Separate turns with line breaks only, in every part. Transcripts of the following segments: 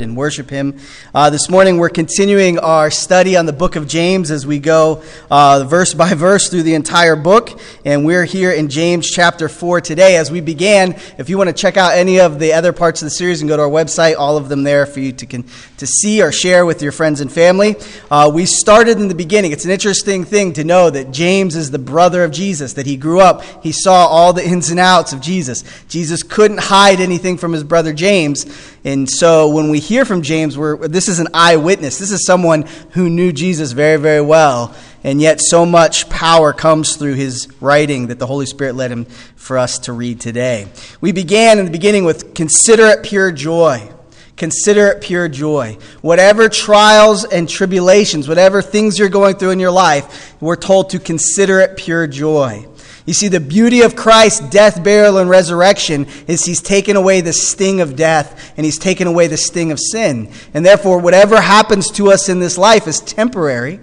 And worship Him. Uh, this morning we're continuing our study on the book of James as we go uh, verse by verse through the entire book. And we're here in James chapter 4 today. As we began, if you want to check out any of the other parts of the series and go to our website, all of them there for you to, to see or share with your friends and family. Uh, we started in the beginning. It's an interesting thing to know that James is the brother of Jesus, that he grew up, he saw all the ins and outs of Jesus. Jesus couldn't hide anything from his brother James. And so when we hear from James, we're, this is an eyewitness. This is someone who knew Jesus very, very well. And yet, so much power comes through his writing that the Holy Spirit led him for us to read today. We began in the beginning with consider it pure joy. Consider it pure joy. Whatever trials and tribulations, whatever things you're going through in your life, we're told to consider it pure joy. You see, the beauty of Christ's death, burial, and resurrection is he's taken away the sting of death and he's taken away the sting of sin. And therefore, whatever happens to us in this life is temporary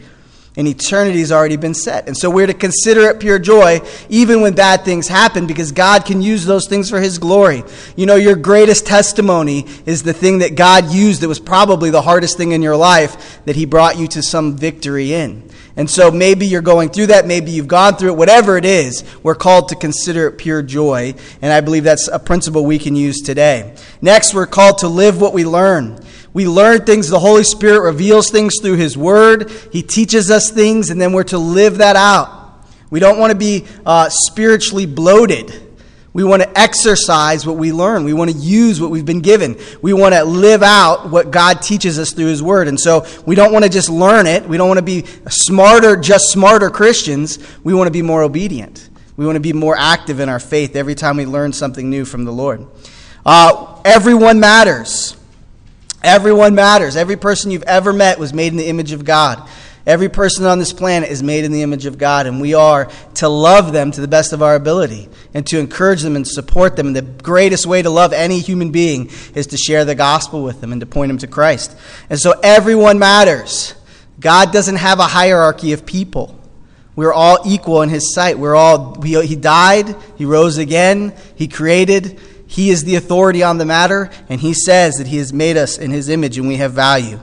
and eternity has already been set. And so we're to consider it pure joy, even when bad things happen, because God can use those things for His glory. You know, your greatest testimony is the thing that God used that was probably the hardest thing in your life that He brought you to some victory in. And so maybe you're going through that, maybe you've gone through it, whatever it is, we're called to consider it pure joy. And I believe that's a principle we can use today. Next, we're called to live what we learn. We learn things, the Holy Spirit reveals things through His Word. He teaches us things, and then we're to live that out. We don't want to be uh, spiritually bloated. We want to exercise what we learn. We want to use what we've been given. We want to live out what God teaches us through His Word. And so we don't want to just learn it. We don't want to be smarter, just smarter Christians. We want to be more obedient. We want to be more active in our faith every time we learn something new from the Lord. Uh, everyone matters. Everyone matters. Every person you've ever met was made in the image of God. Every person on this planet is made in the image of God, and we are to love them to the best of our ability and to encourage them and support them. And the greatest way to love any human being is to share the gospel with them and to point them to Christ. And so everyone matters. God doesn't have a hierarchy of people. We're all equal in His sight. We're all, we, He died, He rose again, He created, he is the authority on the matter, and He says that He has made us in His image and we have value.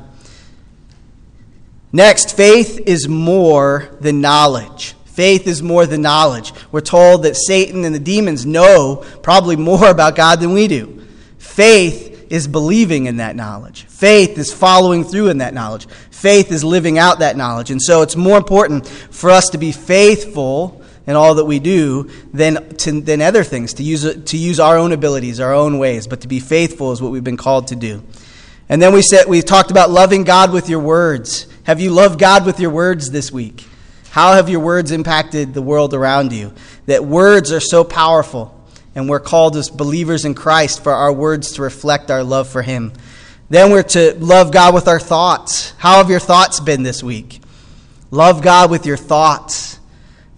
Next, faith is more than knowledge. Faith is more than knowledge. We're told that Satan and the demons know probably more about God than we do. Faith is believing in that knowledge. Faith is following through in that knowledge. Faith is living out that knowledge. And so it's more important for us to be faithful in all that we do than, to, than other things, to use, to use our own abilities, our own ways, but to be faithful is what we've been called to do. And then we said we talked about loving God with your words. Have you loved God with your words this week? How have your words impacted the world around you? That words are so powerful, and we're called as believers in Christ for our words to reflect our love for Him. Then we're to love God with our thoughts. How have your thoughts been this week? Love God with your thoughts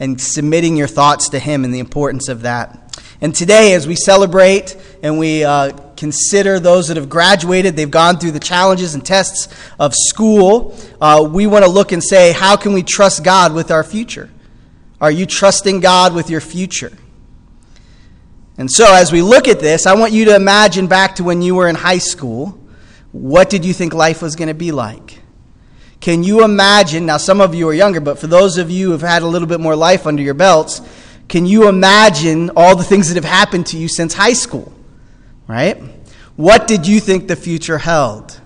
and submitting your thoughts to Him and the importance of that. And today, as we celebrate and we uh, consider those that have graduated, they've gone through the challenges and tests of school, uh, we want to look and say, how can we trust God with our future? Are you trusting God with your future? And so, as we look at this, I want you to imagine back to when you were in high school. What did you think life was going to be like? Can you imagine? Now, some of you are younger, but for those of you who have had a little bit more life under your belts, can you imagine all the things that have happened to you since high school? Right? What did you think the future held?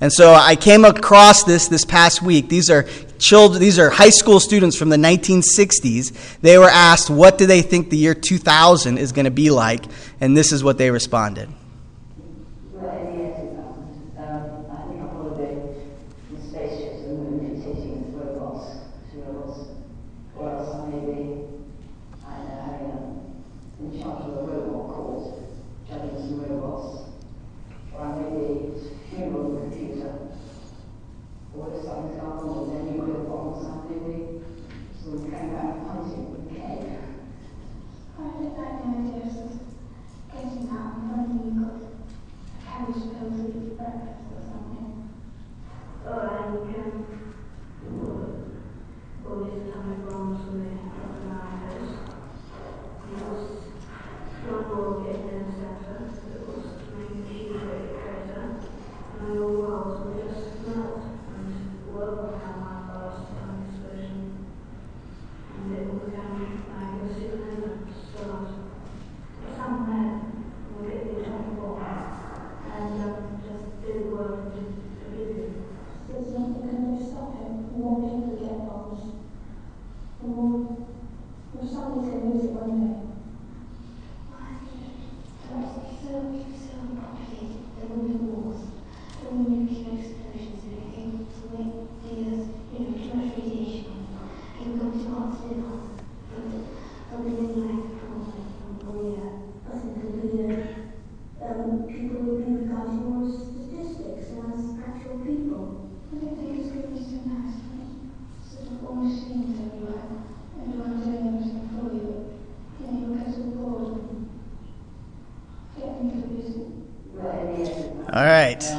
And so I came across this this past week. These are children, these are high school students from the 1960s. They were asked, what do they think the year 2000 is going to be like? And this is what they responded. All right.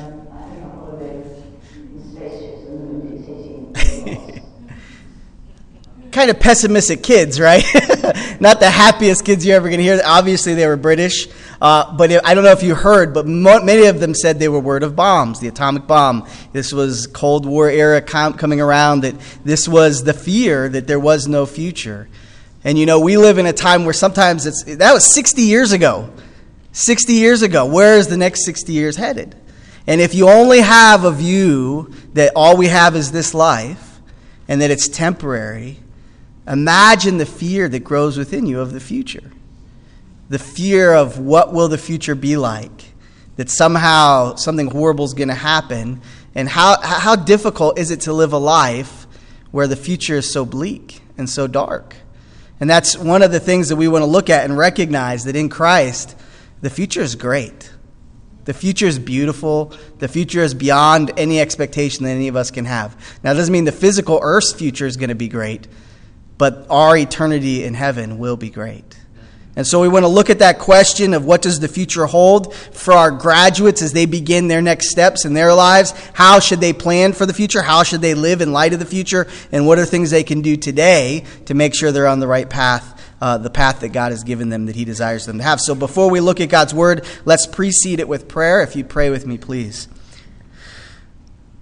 kind of pessimistic kids, right? Not the happiest kids you're ever going to hear. Obviously, they were British. Uh, but I don't know if you heard, but mo- many of them said they were word of bombs, the atomic bomb. This was Cold War era com- coming around, that this was the fear that there was no future. And you know, we live in a time where sometimes it's, that was 60 years ago. 60 years ago. Where is the next 60 years headed? And if you only have a view that all we have is this life and that it's temporary, imagine the fear that grows within you of the future the fear of what will the future be like, that somehow something horrible is going to happen, and how, how difficult is it to live a life where the future is so bleak and so dark. And that's one of the things that we want to look at and recognize that in Christ, the future is great. The future is beautiful. The future is beyond any expectation that any of us can have. Now, it doesn't mean the physical earth's future is going to be great, but our eternity in heaven will be great. And so we want to look at that question of what does the future hold for our graduates as they begin their next steps in their lives? How should they plan for the future? How should they live in light of the future? And what are things they can do today to make sure they're on the right path, uh, the path that God has given them that He desires them to have? So before we look at God's Word, let's precede it with prayer. If you pray with me, please.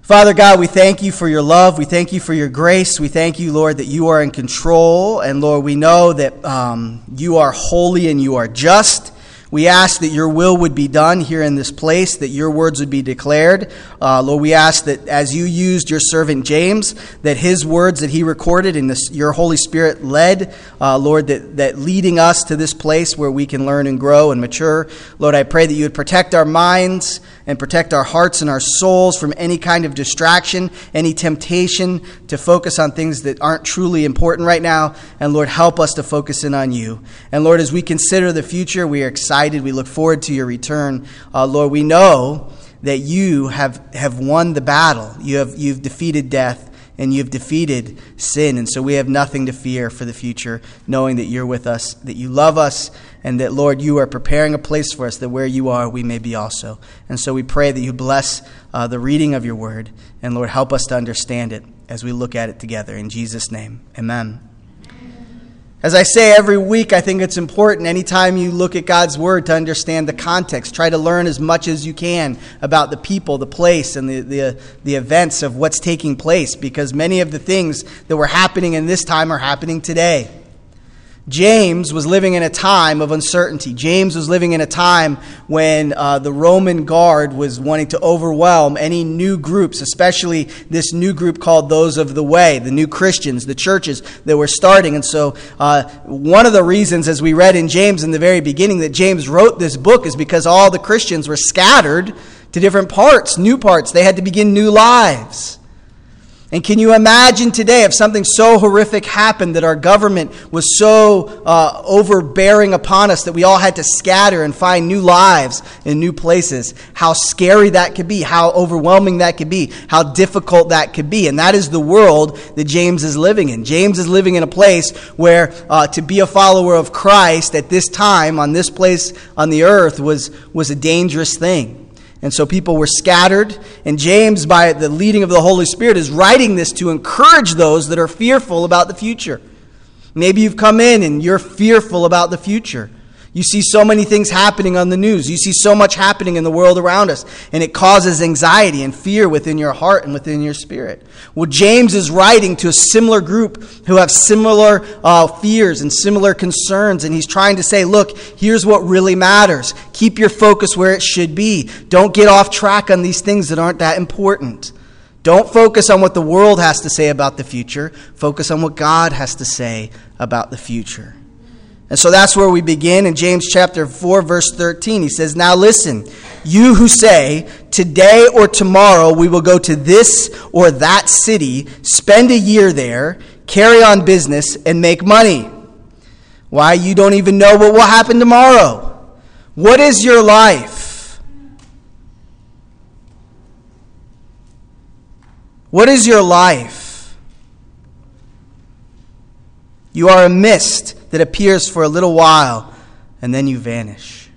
Father God, we thank you for your love. We thank you for your grace. We thank you, Lord, that you are in control. And Lord, we know that um, you are holy and you are just. We ask that your will would be done here in this place, that your words would be declared. Uh, Lord, we ask that as you used your servant James, that his words that he recorded and this, your Holy Spirit led, uh, Lord, that, that leading us to this place where we can learn and grow and mature. Lord, I pray that you would protect our minds and protect our hearts and our souls from any kind of distraction, any temptation to focus on things that aren't truly important right now. And Lord, help us to focus in on you. And Lord, as we consider the future, we are excited. We look forward to your return. Uh, Lord, we know that you have, have won the battle. You have, you've defeated death and you've defeated sin. And so we have nothing to fear for the future, knowing that you're with us, that you love us, and that, Lord, you are preparing a place for us that where you are, we may be also. And so we pray that you bless uh, the reading of your word, and, Lord, help us to understand it as we look at it together. In Jesus' name, amen. As I say every week, I think it's important anytime you look at God's Word to understand the context. Try to learn as much as you can about the people, the place, and the, the, the, events of what's taking place because many of the things that were happening in this time are happening today. James was living in a time of uncertainty. James was living in a time when uh, the Roman guard was wanting to overwhelm any new groups, especially this new group called those of the way, the new Christians, the churches that were starting. And so, uh, one of the reasons, as we read in James in the very beginning, that James wrote this book is because all the Christians were scattered to different parts, new parts. They had to begin new lives. And can you imagine today if something so horrific happened that our government was so uh, overbearing upon us that we all had to scatter and find new lives in new places? How scary that could be, how overwhelming that could be, how difficult that could be. And that is the world that James is living in. James is living in a place where uh, to be a follower of Christ at this time on this place on the earth was, was a dangerous thing. And so people were scattered. And James, by the leading of the Holy Spirit, is writing this to encourage those that are fearful about the future. Maybe you've come in and you're fearful about the future. You see so many things happening on the news. You see so much happening in the world around us, and it causes anxiety and fear within your heart and within your spirit. Well, James is writing to a similar group who have similar uh, fears and similar concerns, and he's trying to say, look, here's what really matters. Keep your focus where it should be. Don't get off track on these things that aren't that important. Don't focus on what the world has to say about the future. Focus on what God has to say about the future. And so that's where we begin in James chapter 4, verse 13. He says, Now listen, you who say, Today or tomorrow we will go to this or that city, spend a year there, carry on business, and make money. Why, you don't even know what will happen tomorrow. What is your life? What is your life? You are a mist that appears for a little while and then you vanish.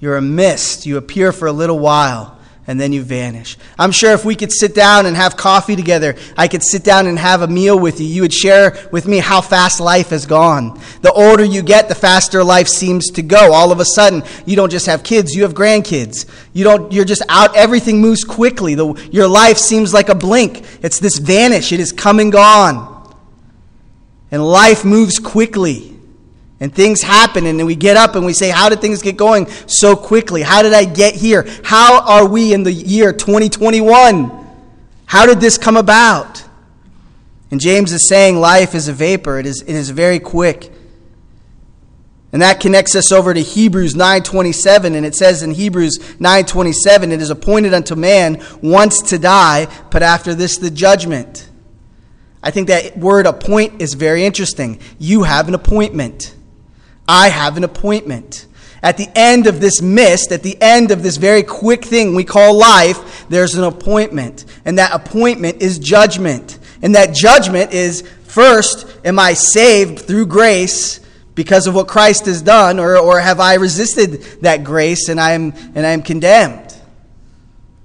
You're a mist. You appear for a little while and then you vanish. I'm sure if we could sit down and have coffee together, I could sit down and have a meal with you. You would share with me how fast life has gone. The older you get, the faster life seems to go. All of a sudden, you don't just have kids, you have grandkids. You don't, you're just out, everything moves quickly. The, your life seems like a blink. It's this vanish, it is come and gone. And life moves quickly. And things happen, and then we get up and we say, How did things get going so quickly? How did I get here? How are we in the year 2021? How did this come about? And James is saying life is a vapor, it is, it is very quick. And that connects us over to Hebrews 9:27 and it says in Hebrews 9:27 it is appointed unto man once to die but after this the judgment. I think that word appoint is very interesting. You have an appointment. I have an appointment. At the end of this mist, at the end of this very quick thing we call life, there's an appointment. And that appointment is judgment. And that judgment is first, am I saved through grace because of what Christ has done, or, or have I resisted that grace and I'm, and I'm condemned?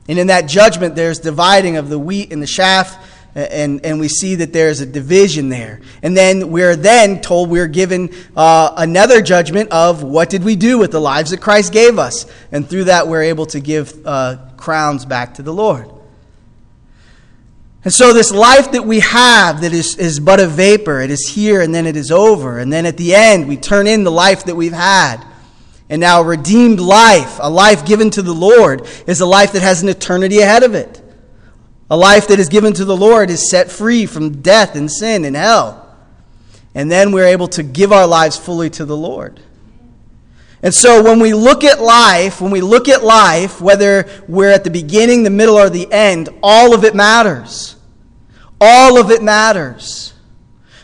And in that judgment, there's dividing of the wheat and the chaff and, and we see that there's a division there. And then we're then told we're given uh, another judgment of what did we do with the lives that Christ gave us. And through that, we're able to give uh, crowns back to the Lord. And so, this life that we have that is, is but a vapor, it is here and then it is over. And then at the end, we turn in the life that we've had. And now, a redeemed life, a life given to the Lord, is a life that has an eternity ahead of it. A life that is given to the Lord is set free from death and sin and hell. And then we're able to give our lives fully to the Lord. And so when we look at life, when we look at life, whether we're at the beginning, the middle, or the end, all of it matters. All of it matters.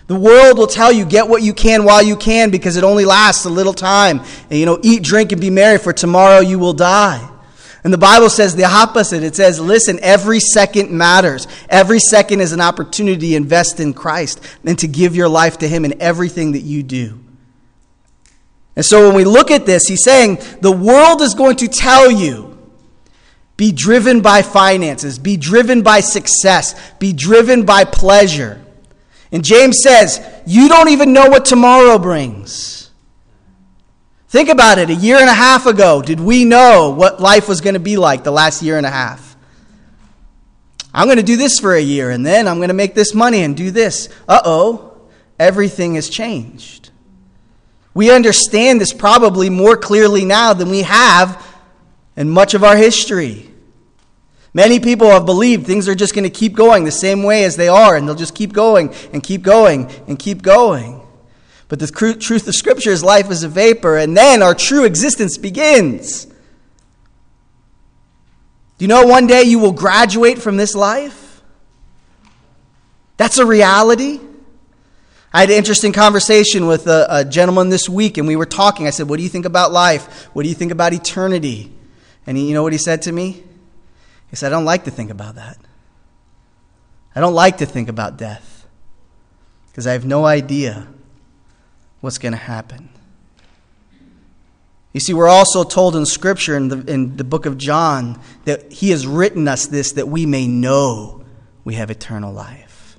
The world will tell you get what you can while you can because it only lasts a little time. And, you know, eat, drink, and be merry, for tomorrow you will die. And the Bible says the opposite. It says, listen, every second matters. Every second is an opportunity to invest in Christ and to give your life to Him in everything that you do. And so when we look at this, he's saying the world is going to tell you be driven by finances, be driven by success, be driven by pleasure. And James says, you don't even know what tomorrow brings. Think about it. A year and a half ago, did we know what life was going to be like the last year and a half? I'm going to do this for a year and then I'm going to make this money and do this. Uh oh, everything has changed. We understand this probably more clearly now than we have in much of our history. Many people have believed things are just going to keep going the same way as they are, and they'll just keep going and keep going and keep going. But the truth of Scripture is life is a vapor, and then our true existence begins. Do you know one day you will graduate from this life? That's a reality. I had an interesting conversation with a, a, gentleman this week, and we were talking. I said, What do you think about life? What do you think about eternity? And he, you know what he said to me? He said, I don't like to think about that. I don't like to think about death because I have no idea what's going to happen. You see, we're also told in Scripture, in the, in the book of John, that He has written us this that we may know we have eternal life.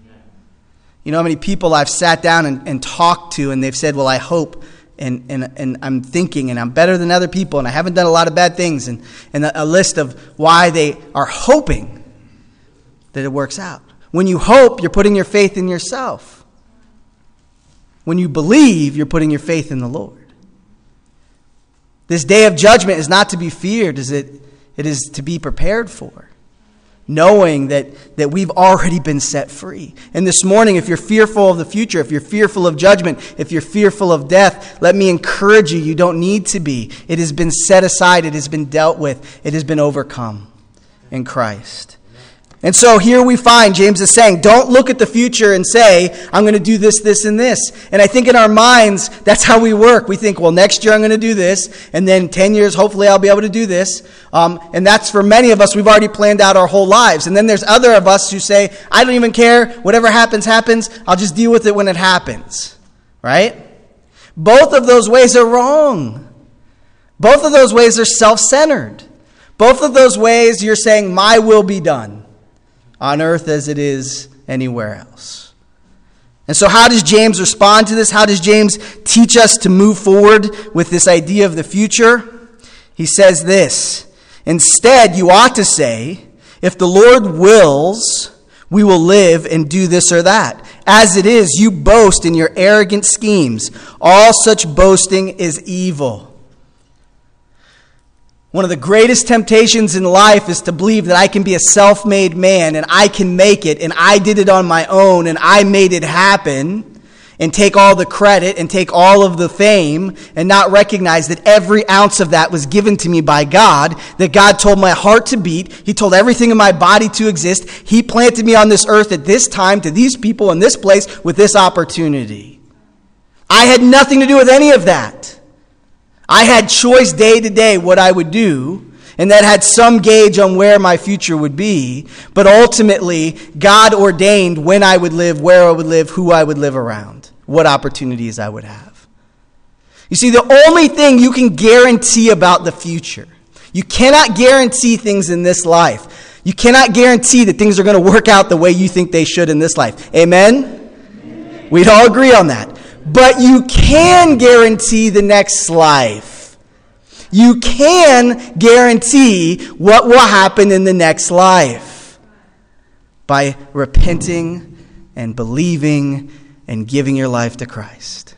You know how many people I've sat down and, and talked to, and they've said, Well, I hope, and, and, and I'm thinking, and I'm better than other people, and I haven't done a lot of bad things, and, and a, a list of why they are hoping that it works out. When you hope, you're putting your faith in yourself. When you believe, you're putting your faith in the Lord. This day of judgment is not to be feared, is it? It is to be prepared for. Knowing that, that we've already been set free. And this morning, if you're fearful of the future, if you're fearful of judgment, if you're fearful of death, let me encourage you, you don't need to be. It has been set aside, it has been dealt with, it has been overcome in Christ. And so here we find James is saying, don't look at the future and say, I'm going to do this, this, and this. And I think in our minds, that's how we work. We think, well, next year I'm going to do this, and then 10 years, hopefully I'll be able to do this. Um, and that's for many of us, we've already planned out our whole lives. And then there's other of us who say, I don't even care. Whatever happens, happens. I'll just deal with it when it happens. Right? Both of those ways are wrong. Both of those ways are self centered. Both of those ways you're saying, My will be done on earth as it is anywhere else. And so, how does James respond to this? How does James teach us to move forward with this idea of the future? He says this Instead, you ought to say, If the Lord wills, we will live and do this or that. As it is, you boast in your arrogant schemes. All such boasting is evil. One of the greatest temptations in life is to believe that I can be a self made man and I can make it and I did it on my own and I made it happen and take all the credit and take all of the fame and not recognize that every ounce of that was given to me by God, that God told my heart to beat. He told everything in my body to exist. He planted me on this earth at this time to these people in this place with this opportunity. I had nothing to do with any of that. I had choice day to day what I would do, and that had some gauge on where my future would be. But ultimately, God ordained when I would live, where I would live, who I would live around, what opportunities I would have. You see, the only thing you can guarantee about the future, you cannot guarantee things in this life. You cannot guarantee that things are going to work out the way you think they should in this life. Amen? Amen. We'd all agree on that but you can guarantee the next life. You can guarantee what will happen in the next life by repenting and believing and giving your life to Christ.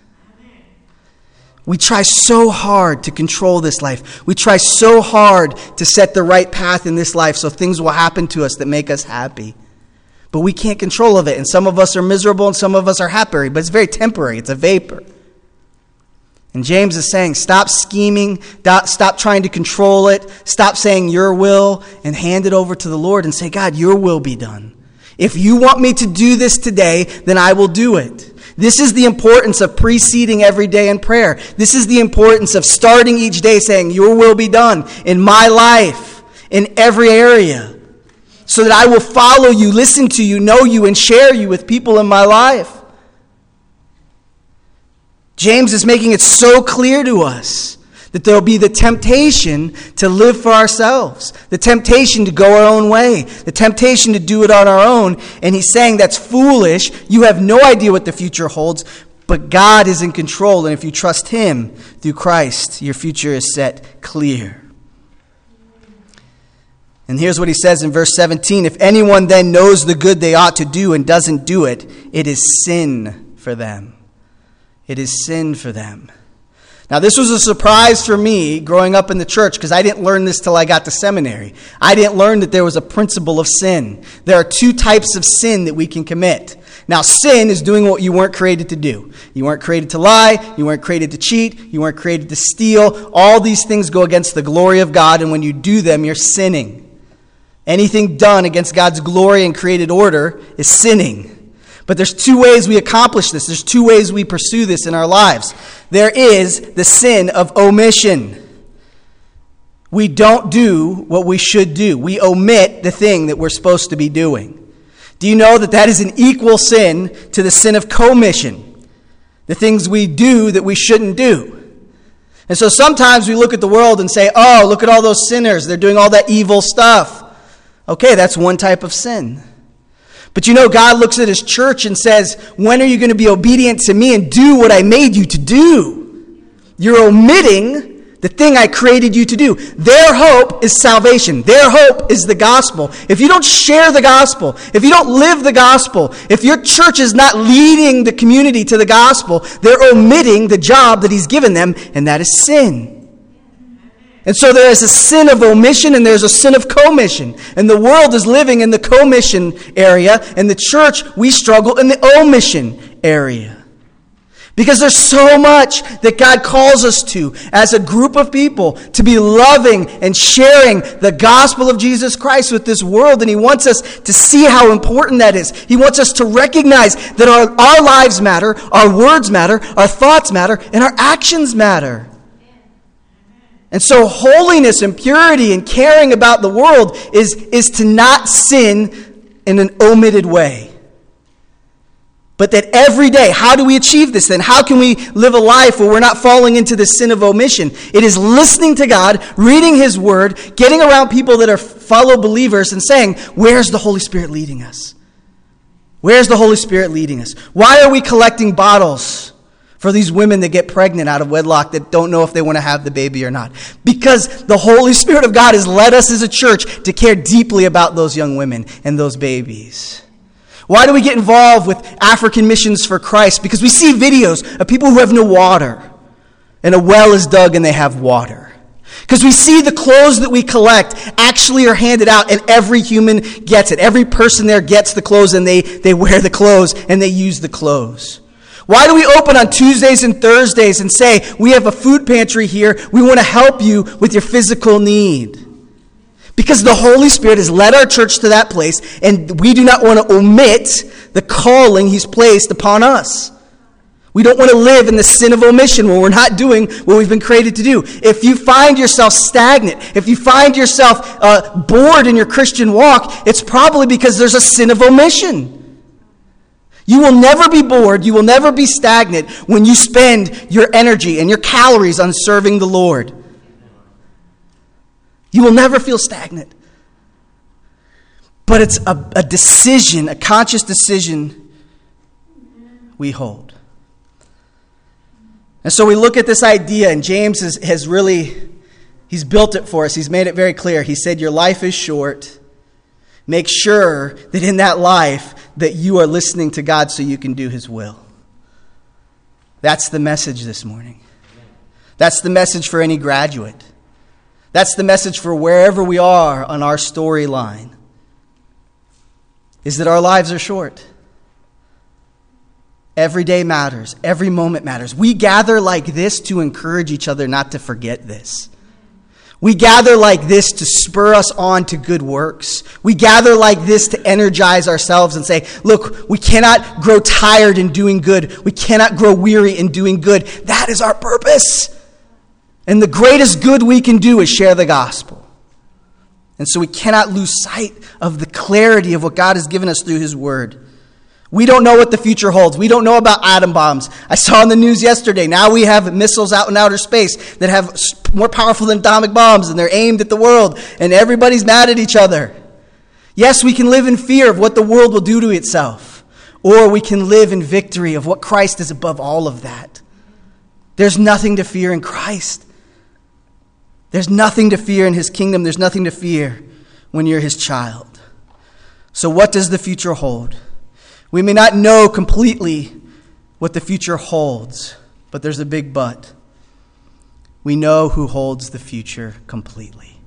We try so hard to control this life. We try so hard to set the right path in this life so things will happen to us that make us happy. But we can't control of it. And some of us are miserable and some of us are happy, but it's very temporary. It's a vapor. And James is saying, stop scheming, stop trying to control it, stop saying your will, and hand it over to the Lord and say, God, your will be done. If you want me to do this today, then I will do it. This is the importance of preceding every day in prayer. This is the importance of starting each day saying, Your will be done in my life, in every area so that I will follow you, listen to you, know you, and share you with people in my life. James is making it so clear to us that there will be the temptation to live for ourselves, the temptation to go our own way, the temptation to do it on our own. And he's saying that's foolish. You have no idea what the future holds, but God is in control. And if you trust Him through Christ, your future is set clear. And here's what he says in verse 17 If anyone then knows the good they ought to do and doesn't do it, it is sin for them. It is sin for them. Now, this was a surprise for me growing up in the church because I didn't learn this till I got to seminary. I didn't learn that there was a principle of sin. There are two types of sin that we can commit. Now, sin is doing what you weren't created to do. You weren't created to lie. You weren't created to cheat. You weren't created to steal. All these things go against the glory of God, and when you do them, you're sinning. Anything done against God's glory and created order is sinning. But there's two ways we accomplish this. There's two ways we pursue this in our lives. There is the sin of omission. We don't do what we should do. We omit the thing that we're supposed to be doing. Do you know that that is an equal sin to the sin of commission? The things we do that we shouldn't do. And so sometimes we look at the world and say, oh, look at all those sinners. They're doing all that evil stuff. Okay, that's one type of sin. But you know, God looks at his church and says, When are you going to be obedient to me and do what I made you to do? You're omitting the thing I created you to do. Their hope is salvation. Their hope is the gospel. If you don't share the gospel, if you don't live the gospel, if your church is not leading the community to the gospel, they're omitting the job that he's given them, and that is sin. And so there is a sin of omission and there's a sin of commission. And the world is living in the commission area, and the church, we struggle in the omission area. Because there's so much that God calls us to as a group of people to be loving and sharing the gospel of Jesus Christ with this world. And He wants us to see how important that is. He wants us to recognize that our, our lives matter, our words matter, our thoughts matter, and our actions matter. And so, holiness and purity and caring about the world is, is to not sin in an omitted way. But that every day, how do we achieve this then? How can we live a life where we're not falling into the sin of omission? It is listening to God, reading His Word, getting around people that are fellow believers, and saying, Where's the Holy Spirit leading us? Where's the Holy Spirit leading us? Why are we collecting bottles for these women that get pregnant out of wedlock that don't know if they want to have the baby or not? Because the Holy Spirit of God has led us as a church to care deeply about those young women and those babies. Why do we get involved with African Missions for Christ? Because we see videos of people who have no water, and a well is dug and they have water. Because we see the clothes that we collect actually are handed out, and every human gets it. Every person there gets the clothes, and they, they wear the clothes, and they use the clothes. Why do we open on Tuesdays and Thursdays and say, We have a food pantry here. We want to help you with your physical need? Because the Holy Spirit has led our church to that place, and we do not want to omit the calling He's placed upon us. We don't want to live in the sin of omission when we're not doing what we've been created to do. If you find yourself stagnant, if you find yourself uh, bored in your Christian walk, it's probably because there's a sin of omission. You will never be bored, you will never be stagnant when you spend your energy and your calories on serving the Lord. You will never feel stagnant. But it's a, a decision, a conscious decision we hold. And so we look at this idea, and James has, has really, he's built it for us. He's made it very clear. He said, Your life is short. Make sure that in that life that you are listening to God so you can do his will. That's the message this morning. That's the message for any graduate. That's the message for wherever we are on our storyline. Is that our lives are short. Every day matters. Every moment matters. We gather like this to encourage each other not to forget this. We gather like this to spur us on to good works. We gather like this to energize ourselves and say, look, we cannot grow tired in doing good. We cannot grow weary in doing good. That is our purpose. And the greatest good we can do is share the gospel. And so we cannot lose sight of the clarity of what God has given us through His Word. We don't know what the future holds. We don't know about atom bombs. I saw in the news yesterday, now we have missiles out in outer space that have more powerful than atomic bombs, and they're aimed at the world, and everybody's mad at each other. Yes, we can live in fear of what the world will do to itself, or we can live in victory of what Christ is above all of that. There's nothing to fear in Christ. There's nothing to fear in his kingdom. There's nothing to fear when you're his child. So, what does the future hold? We may not know completely what the future holds, but there's a big but. We know who holds the future completely.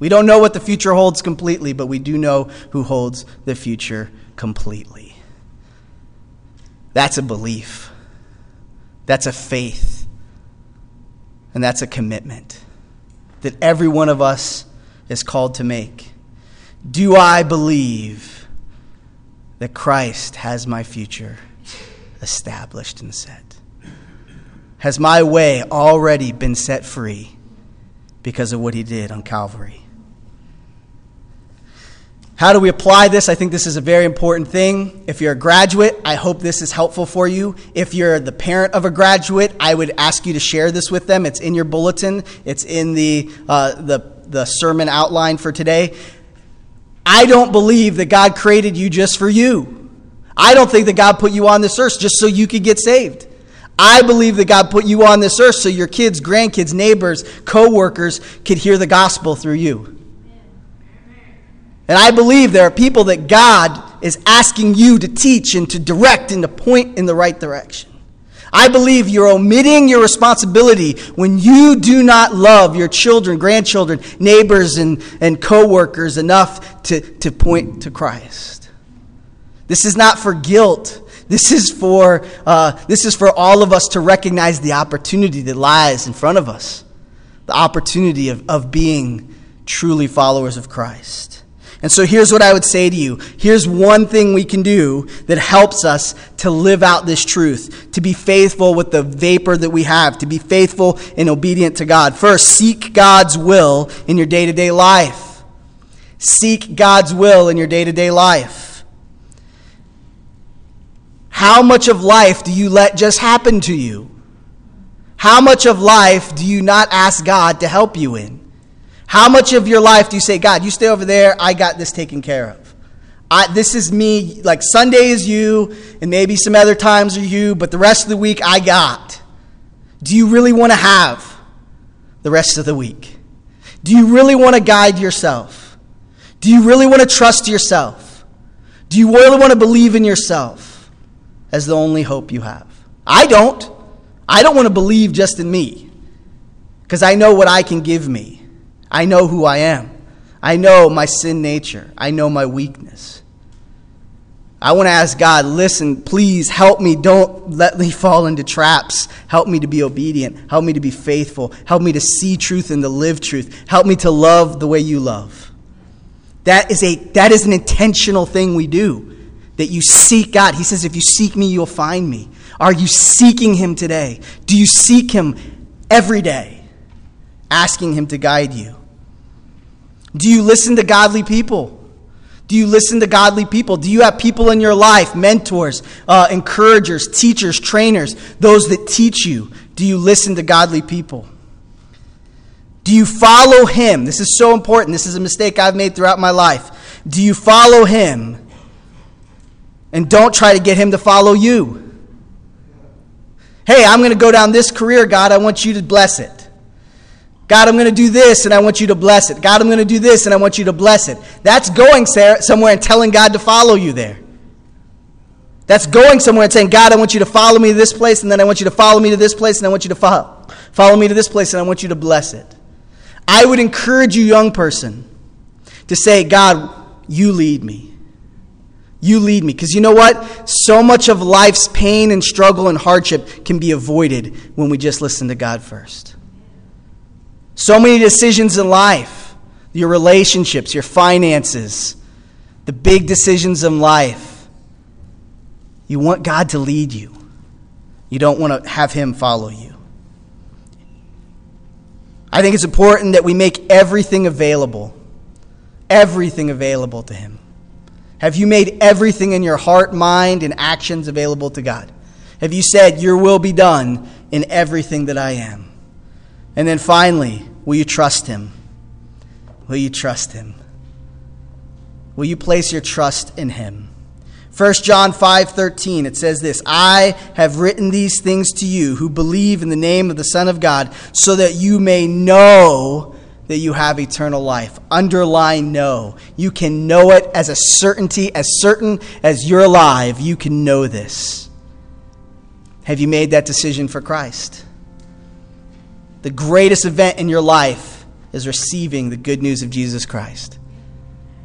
We don't know what the future holds completely, but we do know who holds the future completely. That's a belief. That's a faith. And that's a commitment that every one of us is called to make. Do I believe that Christ has my future established and set? Has my way already been set free because of what he did on Calvary? How do we apply this? I think this is a very important thing. If you're a graduate, I hope this is helpful for you. If you're the parent of a graduate, I would ask you to share this with them. It's in your bulletin, it's in the, uh, the, the sermon outline for today. I don't believe that God created you just for you. I don't think that God put you on this earth just so you could get saved. I believe that God put you on this earth so your kids, grandkids, neighbors, coworkers could hear the gospel through you. And I believe there are people that God is asking you to teach and to direct and to point in the right direction. I believe you're omitting your responsibility when you do not love your children, grandchildren, neighbors, and, and co workers enough to, to point to Christ. This is not for guilt. This is for, uh, this is for all of us to recognize the opportunity that lies in front of us the opportunity of, of being truly followers of Christ. And so here's what I would say to you. Here's one thing we can do that helps us to live out this truth, to be faithful with the vapor that we have, to be faithful and obedient to God. First, seek God's will in your day to day life. Seek God's will in your day to day life. How much of life do you let just happen to you? How much of life do you not ask God to help you in? How much of your life do you say, God, you stay over there, I got this taken care of? I, this is me, like Sunday is you, and maybe some other times are you, but the rest of the week I got. Do you really want to have the rest of the week? Do you really want to guide yourself? Do you really want to trust yourself? Do you really want to believe in yourself as the only hope you have? I don't. I don't want to believe just in me because I know what I can give me. I know who I am. I know my sin nature. I know my weakness. I want to ask God, listen, please help me. Don't let me fall into traps. Help me to be obedient. Help me to be faithful. Help me to see truth and to live truth. Help me to love the way you love. That is, a, that is an intentional thing we do. That you seek God. He says, if you seek me, you'll find me. Are you seeking Him today? Do you seek Him every day? Asking Him to guide you. Do you listen to godly people? Do you listen to godly people? Do you have people in your life, mentors, uh, encouragers, teachers, trainers, those that teach you? Do you listen to godly people? Do you follow him? This is so important. This is a mistake I've made throughout my life. Do you follow him? And don't try to get him to follow you. Hey, I'm going to go down this career, God. I want you to bless it. God, I'm going to do this and I want you to bless it. God, I'm going to do this and I want you to bless it. That's going somewhere and telling God to follow you there. That's going somewhere and saying, God, I want you to follow me to this place and then I want you to follow me to this place and I want you to follow, follow me to this place and I want you to bless it. I would encourage you, young person, to say, God, you lead me. You lead me. Because you know what? So much of life's pain and struggle and hardship can be avoided when we just listen to God first. So many decisions in life your relationships, your finances, the big decisions in life. You want God to lead you, you don't want to have Him follow you. I think it's important that we make everything available, everything available to Him. Have you made everything in your heart, mind, and actions available to God? Have you said, Your will be done in everything that I am? And then finally, Will you trust him? Will you trust him? Will you place your trust in him? 1 John 5:13 it says this I have written these things to you who believe in the name of the Son of God so that you may know that you have eternal life. Underline know. You can know it as a certainty, as certain as you're alive. You can know this. Have you made that decision for Christ? The greatest event in your life is receiving the good news of Jesus Christ.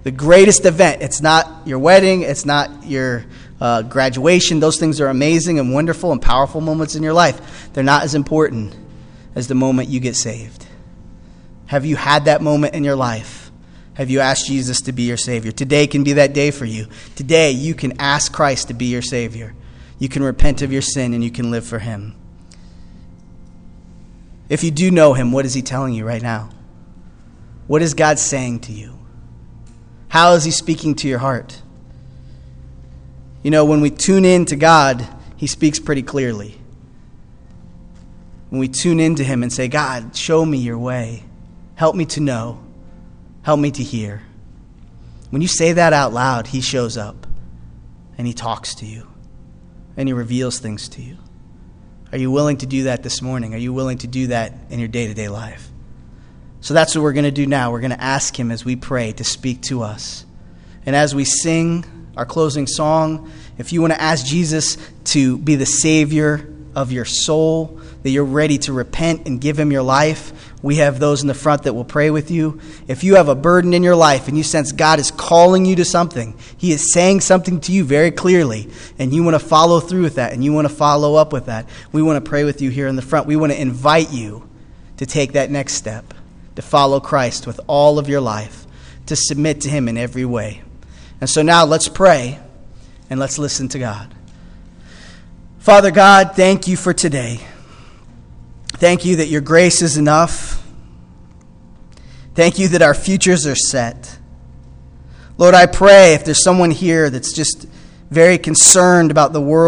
The greatest event. It's not your wedding, it's not your uh, graduation. Those things are amazing and wonderful and powerful moments in your life. They're not as important as the moment you get saved. Have you had that moment in your life? Have you asked Jesus to be your Savior? Today can be that day for you. Today, you can ask Christ to be your Savior. You can repent of your sin and you can live for Him. If you do know him, what is he telling you right now? What is God saying to you? How is he speaking to your heart? You know, when we tune in to God, he speaks pretty clearly. When we tune in to him and say, God, show me your way, help me to know, help me to hear. When you say that out loud, he shows up and he talks to you and he reveals things to you. Are you willing to do that this morning? Are you willing to do that in your day to day life? So that's what we're going to do now. We're going to ask Him as we pray to speak to us. And as we sing our closing song, if you want to ask Jesus to be the Savior of your soul, that you're ready to repent and give Him your life, we have those in the front that will pray with you. If you have a burden in your life and you sense God is calling you to something, He is saying something to you very clearly, and you want to follow through with that and you want to follow up with that, we want to pray with you here in the front. We want to invite you to take that next step, to follow Christ with all of your life, to submit to Him in every way. And so now let's pray and let's listen to God. Father God, thank you for today. Thank you that your grace is enough. Thank you that our futures are set. Lord, I pray if there's someone here that's just very concerned about the world.